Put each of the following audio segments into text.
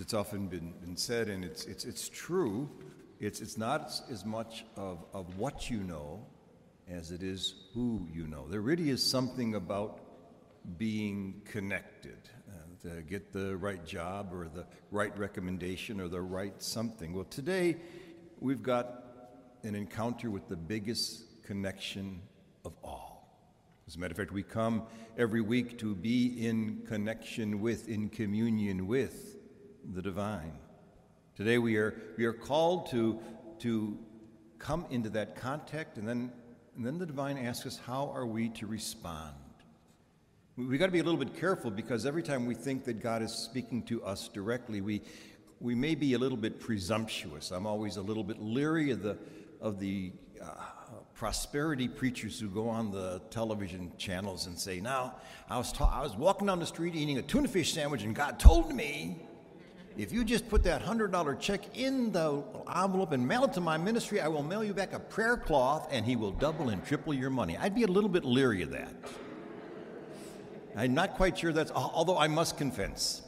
It's often been, been said, and it's, it's, it's true. It's, it's not as much of, of what you know as it is who you know. There really is something about being connected uh, to get the right job or the right recommendation or the right something. Well, today we've got an encounter with the biggest connection of all. As a matter of fact, we come every week to be in connection with, in communion with the divine. Today we are, we are called to, to come into that contact, and then, and then the divine asks us, how are we to respond? We've got to be a little bit careful because every time we think that God is speaking to us directly, we, we may be a little bit presumptuous. I'm always a little bit leery of the, of the uh, prosperity preachers who go on the television channels and say, Now, I was, ta- I was walking down the street eating a tuna fish sandwich, and God told me if you just put that $100 check in the envelope and mail it to my ministry, I will mail you back a prayer cloth and he will double and triple your money. I'd be a little bit leery of that. I'm not quite sure that's, although I must confess,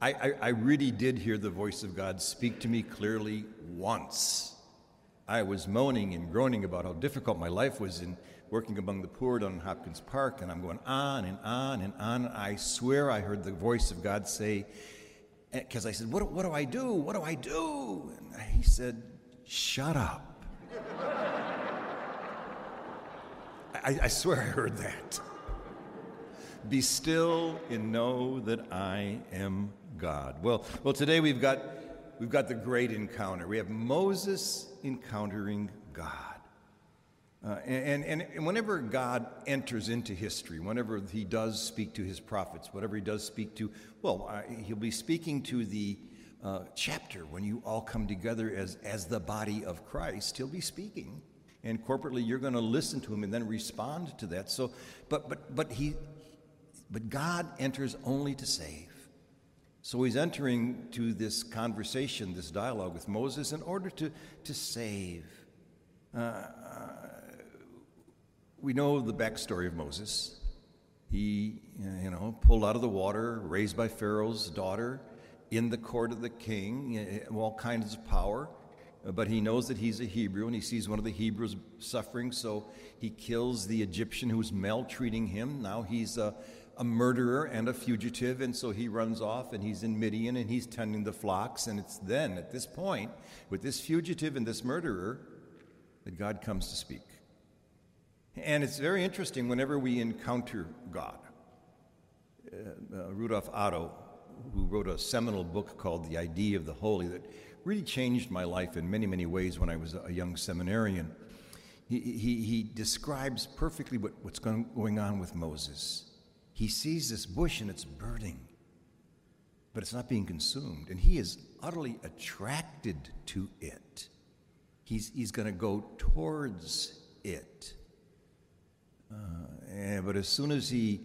I, I, I really did hear the voice of God speak to me clearly once. I was moaning and groaning about how difficult my life was in working among the poor down in Hopkins Park, and I'm going on and on and on. I swear I heard the voice of God say, because I said, what, what do I do? What do I do? And he said, Shut up. I, I swear I heard that. Be still and know that I am God. Well, well, today we've got we've got the great encounter. We have Moses encountering God. Uh, and, and, and whenever God enters into history, whenever he does speak to his prophets, whatever he does speak to, well, uh, he'll be speaking to the uh, chapter when you all come together as, as the body of Christ. He'll be speaking. And corporately, you're going to listen to him and then respond to that. So, but, but, but, he, but God enters only to save. So he's entering to this conversation, this dialogue with Moses in order to, to save. Uh, we know the backstory of Moses. He, you know, pulled out of the water, raised by Pharaoh's daughter, in the court of the king, eh, eh, all kinds of power. But he knows that he's a Hebrew and he sees one of the Hebrews suffering, so he kills the Egyptian who's maltreating him. Now he's a, a murderer and a fugitive, and so he runs off and he's in Midian and he's tending the flocks. And it's then, at this point, with this fugitive and this murderer, that God comes to speak. And it's very interesting whenever we encounter God. Uh, uh, Rudolf Otto, who wrote a seminal book called The Idea of the Holy, that really changed my life in many, many ways when I was a young seminarian. He, he, he describes perfectly what, what's going, going on with Moses. He sees this bush and it's burning, but it's not being consumed, and he is utterly attracted to it. He's, he's going to go towards it. Uh, but as soon as he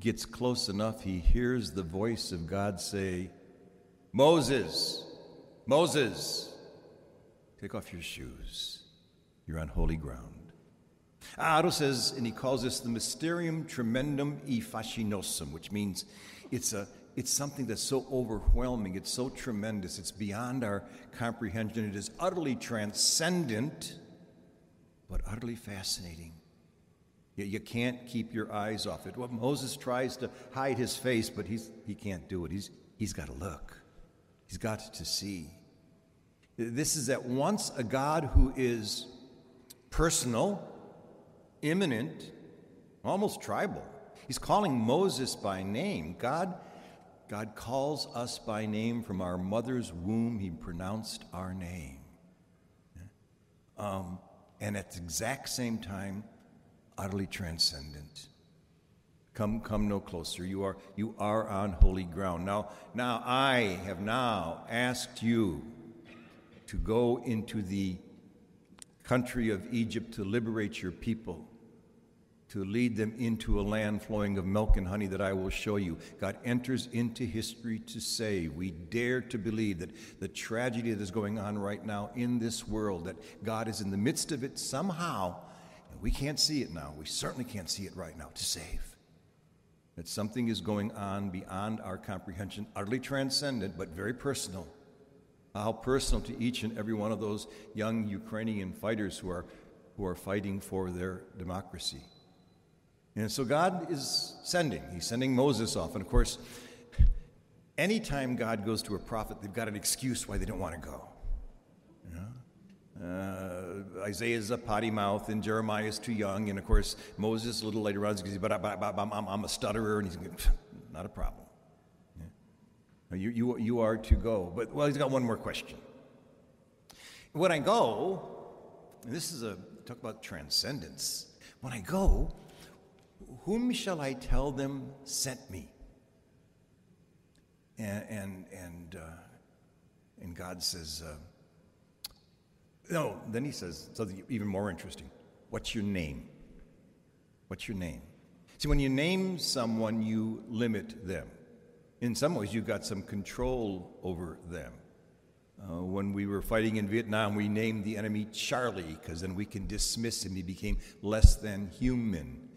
gets close enough, he hears the voice of God say, Moses, Moses, take off your shoes. You're on holy ground. Otto says, and he calls this the mysterium tremendum e fascinosum, which means it's, a, it's something that's so overwhelming, it's so tremendous, it's beyond our comprehension. It is utterly transcendent, but utterly fascinating. You, you can't keep your eyes off it. Well, Moses tries to hide his face, but he's, he can't do it. He's, he's got to look, he's got to see. This is at once a God who is personal, immanent, almost tribal. He's calling Moses by name. God, God calls us by name from our mother's womb. He pronounced our name. Um, and at the exact same time, utterly transcendent. Come, come no closer. You are, you are on holy ground. Now, now I have now asked you to go into the country of Egypt to liberate your people, to lead them into a land flowing of milk and honey that I will show you. God enters into history to save. We dare to believe that the tragedy that is going on right now in this world, that God is in the midst of it somehow we can't see it now. We certainly can't see it right now to save. that something is going on beyond our comprehension, utterly transcendent, but very personal. How personal to each and every one of those young Ukrainian fighters who are, who are fighting for their democracy. And so God is sending. He's sending Moses off. And of course, anytime God goes to a prophet, they've got an excuse why they don't want to go. You know? Uh, Isaiah's a potty mouth, and Jeremiah is too young, and of course Moses a little later on because but, I'm, I'm, a stutterer, and he's not a problem. Yeah. You, you, you are to go, but well, he's got one more question. When I go, this is a talk about transcendence. When I go, whom shall I tell them sent me? And and and, uh, and God says. Uh, no, then he says something even more interesting. What's your name? What's your name? See, when you name someone, you limit them. In some ways, you've got some control over them. Uh, when we were fighting in Vietnam, we named the enemy Charlie because then we can dismiss him. He became less than human.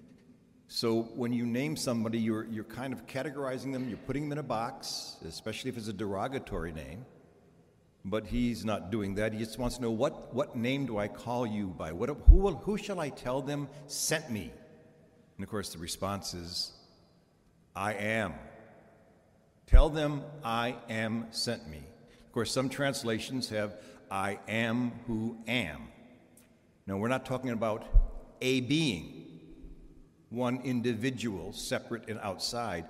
So when you name somebody, you're, you're kind of categorizing them, you're putting them in a box, especially if it's a derogatory name. But he's not doing that. He just wants to know what, what name do I call you by? What, who, will, who shall I tell them sent me? And of course, the response is, I am. Tell them I am sent me. Of course, some translations have, I am who am. Now, we're not talking about a being, one individual, separate and outside.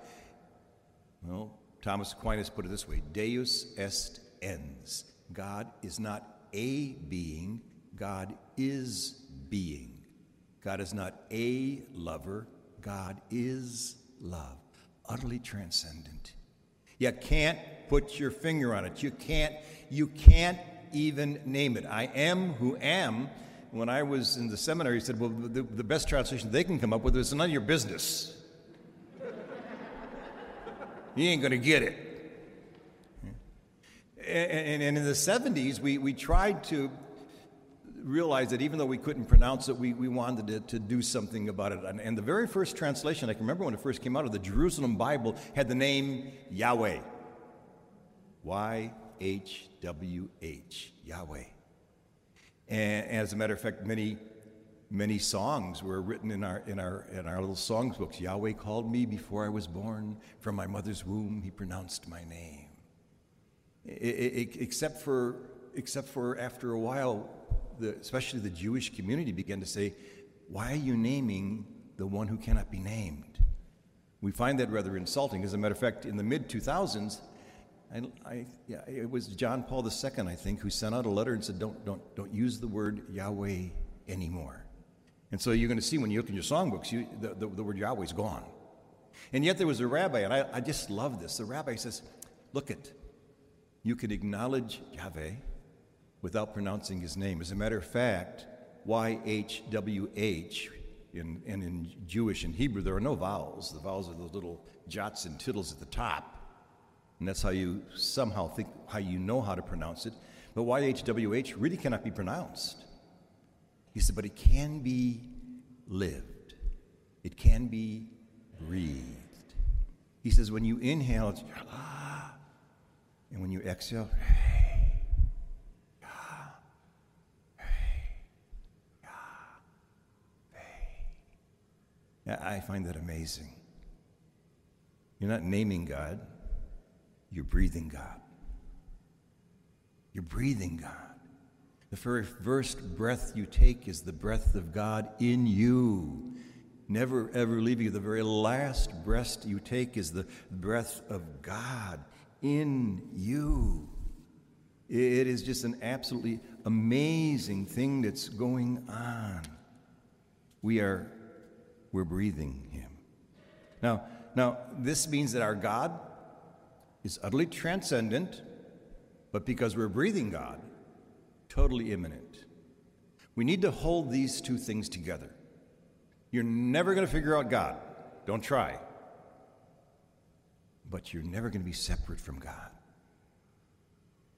Well, Thomas Aquinas put it this way Deus est ens. God is not a being, God is being. God is not a lover, God is love. Utterly transcendent. You can't put your finger on it. You can't, you can't even name it. I am who am. When I was in the seminary, he said, Well, the, the best translation they can come up with is none of your business. you ain't going to get it and, and, in the 70s, we, we tried to realize that even though we couldn't pronounce it, we, we wanted to, to do something about it. And, and the very first translation, I can remember when it first came out of the Jerusalem Bible, had the name Yahweh. Y H W H, Yahweh. And, and as a matter of fact, many many songs were written in our in our in our little songs books. Yahweh called me before I was born. From my mother's womb, He pronounced my name except for, except for after a while, the, especially the Jewish community began to say, Why are you naming the one who cannot be named? We find that rather insulting. As a matter of fact, in the mid 2000s, I, I, yeah, it was John Paul II, I think, who sent out a letter and said, don't, don't, don't use the word Yahweh anymore. And so you're going to see when you look in your songbooks, you, the, the, the word Yahweh is gone. And yet there was a rabbi, and I, I just love this. The rabbi says, Look at you can acknowledge Yahweh without pronouncing his name. As a matter of fact, YHWH, in, and in Jewish and Hebrew, there are no vowels. The vowels are those little jots and tittles at the top. And that's how you somehow think, how you know how to pronounce it. But YHWH really cannot be pronounced. He said, but it can be lived, it can be breathed. He says, when you inhale, it's, ah, and when you exhale. I find that amazing. You're not naming God, you're breathing God. You're breathing God. The very first breath you take is the breath of God in you, never ever leaving you. The very last breath you take is the breath of God in you. It is just an absolutely amazing thing that's going on. We are we're breathing him. Now, now this means that our God is utterly transcendent, but because we're breathing God, totally immanent. We need to hold these two things together. You're never going to figure out God. Don't try but you're never going to be separate from God.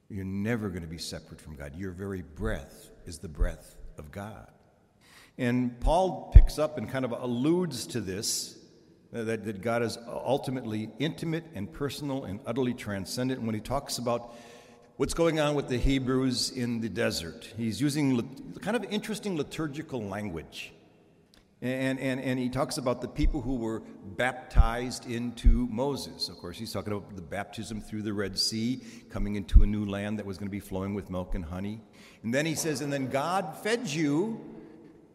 You're never going to be separate from God. Your very breath is the breath of God. And Paul picks up and kind of alludes to this uh, that, that God is ultimately intimate and personal and utterly transcendent. And when he talks about what's going on with the Hebrews in the desert, he's using kind of interesting liturgical language. And, and, and he talks about the people who were baptized into Moses. Of course, he's talking about the baptism through the Red Sea, coming into a new land that was going to be flowing with milk and honey. And then he says, And then God fed you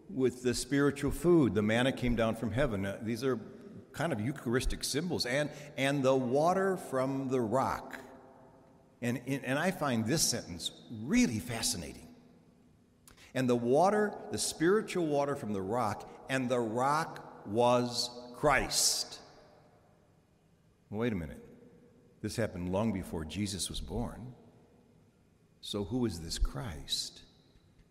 with the spiritual food. The manna came down from heaven. These are kind of Eucharistic symbols. And, and the water from the rock. And, and I find this sentence really fascinating. And the water, the spiritual water from the rock, and the rock was Christ. Wait a minute. This happened long before Jesus was born. So, who is this Christ?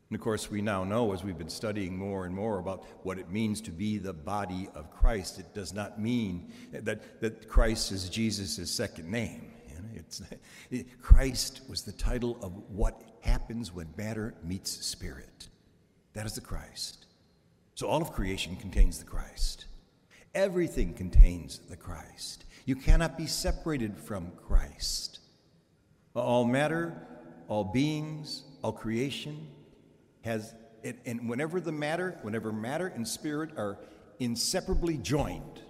And of course, we now know as we've been studying more and more about what it means to be the body of Christ, it does not mean that, that Christ is Jesus' second name. It's, Christ was the title of what happens when matter meets spirit. That is the Christ. So all of creation contains the Christ. Everything contains the Christ. You cannot be separated from Christ. All matter, all beings, all creation has, and whenever the matter, whenever matter and spirit are inseparably joined,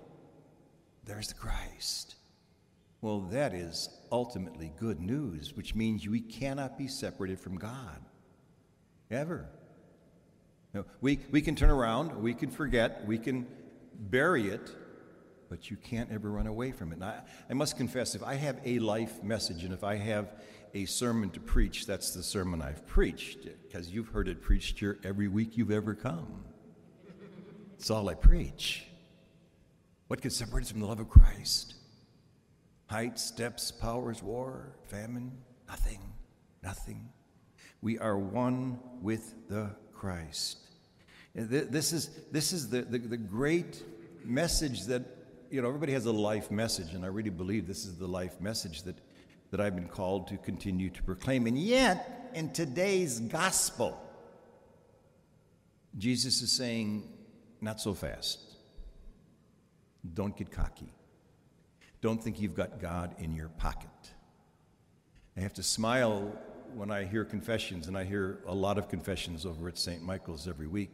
there's the Christ. Well, that is ultimately good news, which means we cannot be separated from God. Ever. We, we can turn around, we can forget, we can bury it, but you can't ever run away from it. And I, I must confess, if I have a life message and if I have a sermon to preach, that's the sermon I've preached, because you've heard it preached here every week you've ever come. It's all I preach. What can separate us from the love of Christ? Heights, depths, powers, war, famine, nothing, nothing. We are one with the Christ. This is, this is the, the, the great message that, you know, everybody has a life message, and I really believe this is the life message that, that I've been called to continue to proclaim. And yet, in today's gospel, Jesus is saying, not so fast. Don't get cocky. Don't think you've got God in your pocket. I have to smile when I hear confessions, and I hear a lot of confessions over at St. Michael's every week.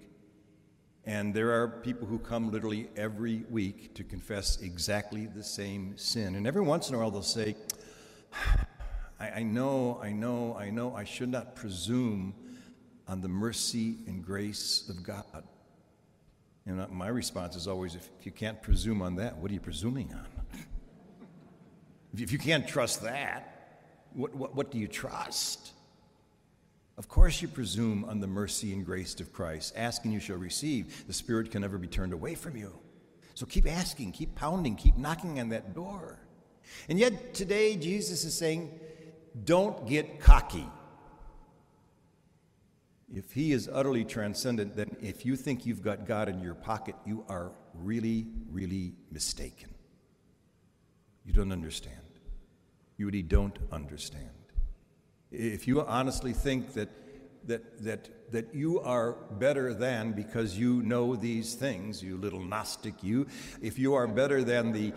And there are people who come literally every week to confess exactly the same sin. And every once in a while they'll say, I, I know, I know, I know, I should not presume on the mercy and grace of God. And my response is always if you can't presume on that, what are you presuming on? if you can't trust that, what, what, what do you trust? Of course, you presume on the mercy and grace of Christ. Ask and you shall receive. The Spirit can never be turned away from you. So keep asking, keep pounding, keep knocking on that door. And yet, today, Jesus is saying, don't get cocky. If He is utterly transcendent, then if you think you've got God in your pocket, you are really, really mistaken. You don't understand. You really don't understand. If you honestly think that, that, that, that you are better than because you know these things, you little Gnostic, you, if you are better than the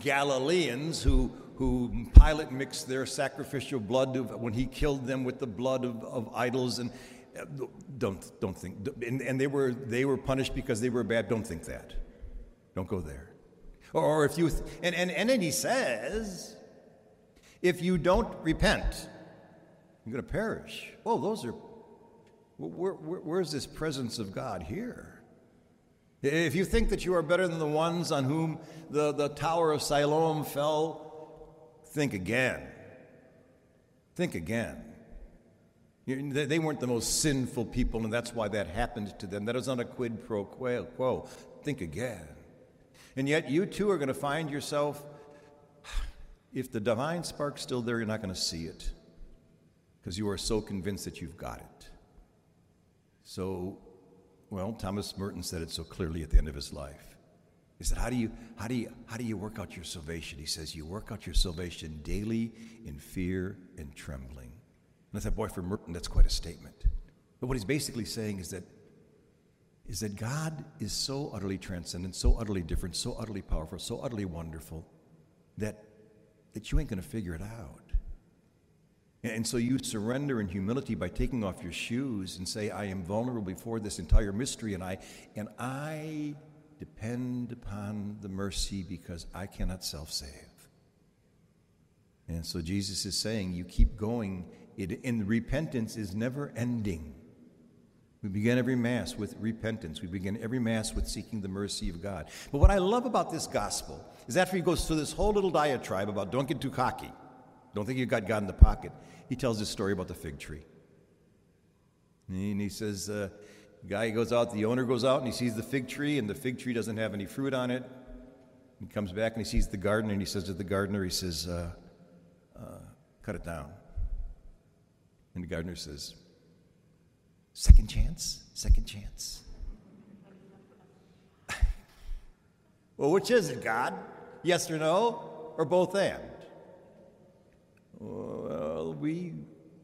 Galileans who, who Pilate mixed their sacrificial blood when he killed them with the blood of, of idols and uh, don't don't think and, and, they were they were punished because they were bad don't think that don't go there or, if you th- and, and and then he says if you don't repent you're going to perish. Well, those are, where, where, where's this presence of God here? If you think that you are better than the ones on whom the, the Tower of Siloam fell, think again. Think again. They weren't the most sinful people, and that's why that happened to them. That is not a quid pro quo. Think again. And yet, you too are going to find yourself, if the divine spark's still there, you're not going to see it because you are so convinced that you've got it. So, well, Thomas Merton said it so clearly at the end of his life. He said, How do you, how do you, how do you work out your salvation? He says, You work out your salvation daily in fear and trembling. And I thought, boy, for Merton, that's quite a statement. But what he's basically saying is that is that God is so utterly transcendent, so utterly different, so utterly powerful, so utterly wonderful that, that you ain't going to figure it out. And so you surrender in humility by taking off your shoes and say, I am vulnerable before this entire mystery, and I, and I depend upon the mercy because I cannot self save. And so Jesus is saying, You keep going, it, and repentance is never ending. We begin every Mass with repentance. We begin every Mass with seeking the mercy of God. But what I love about this gospel is after he goes through this whole little diatribe about don't get too cocky, don't think you've got God in the pocket, he tells this story about the fig tree. And he says, uh, the guy goes out, the owner goes out and he sees the fig tree, and the fig tree doesn't have any fruit on it. He comes back and he sees the garden, and he says to the gardener, he says, uh, uh, cut it down. And the gardener says, Second chance? Second chance. well, which is it, God? Yes or no? Or both and? Well, we,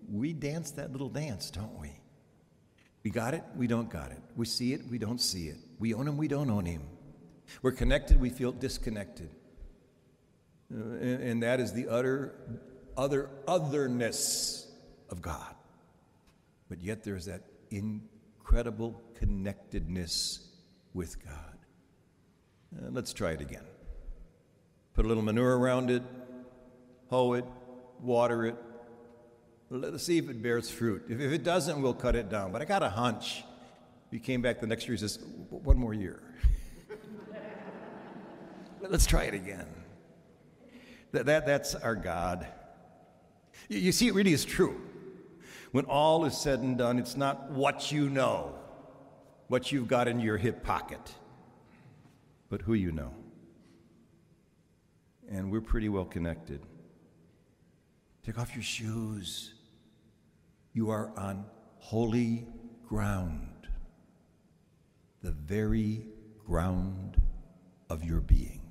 we dance that little dance, don't we? We got it, we don't got it. We see it, we don't see it. We own him, we don't own him. We're connected, we feel disconnected. Uh, and, and that is the utter, other otherness of God. But yet there's that incredible connectedness with God. Uh, let's try it again. Put a little manure around it, hoe it, water it. Let us see if it bears fruit. If, if it doesn't, we'll cut it down. But I got a hunch. He came back the next year and says, One more year. Let's try it again. That, that, that's our God. You, you see, it really is true. When all is said and done, it's not what you know, what you've got in your hip pocket, but who you know. And we're pretty well connected. Take off your shoes. You are on holy ground, the very ground of your being.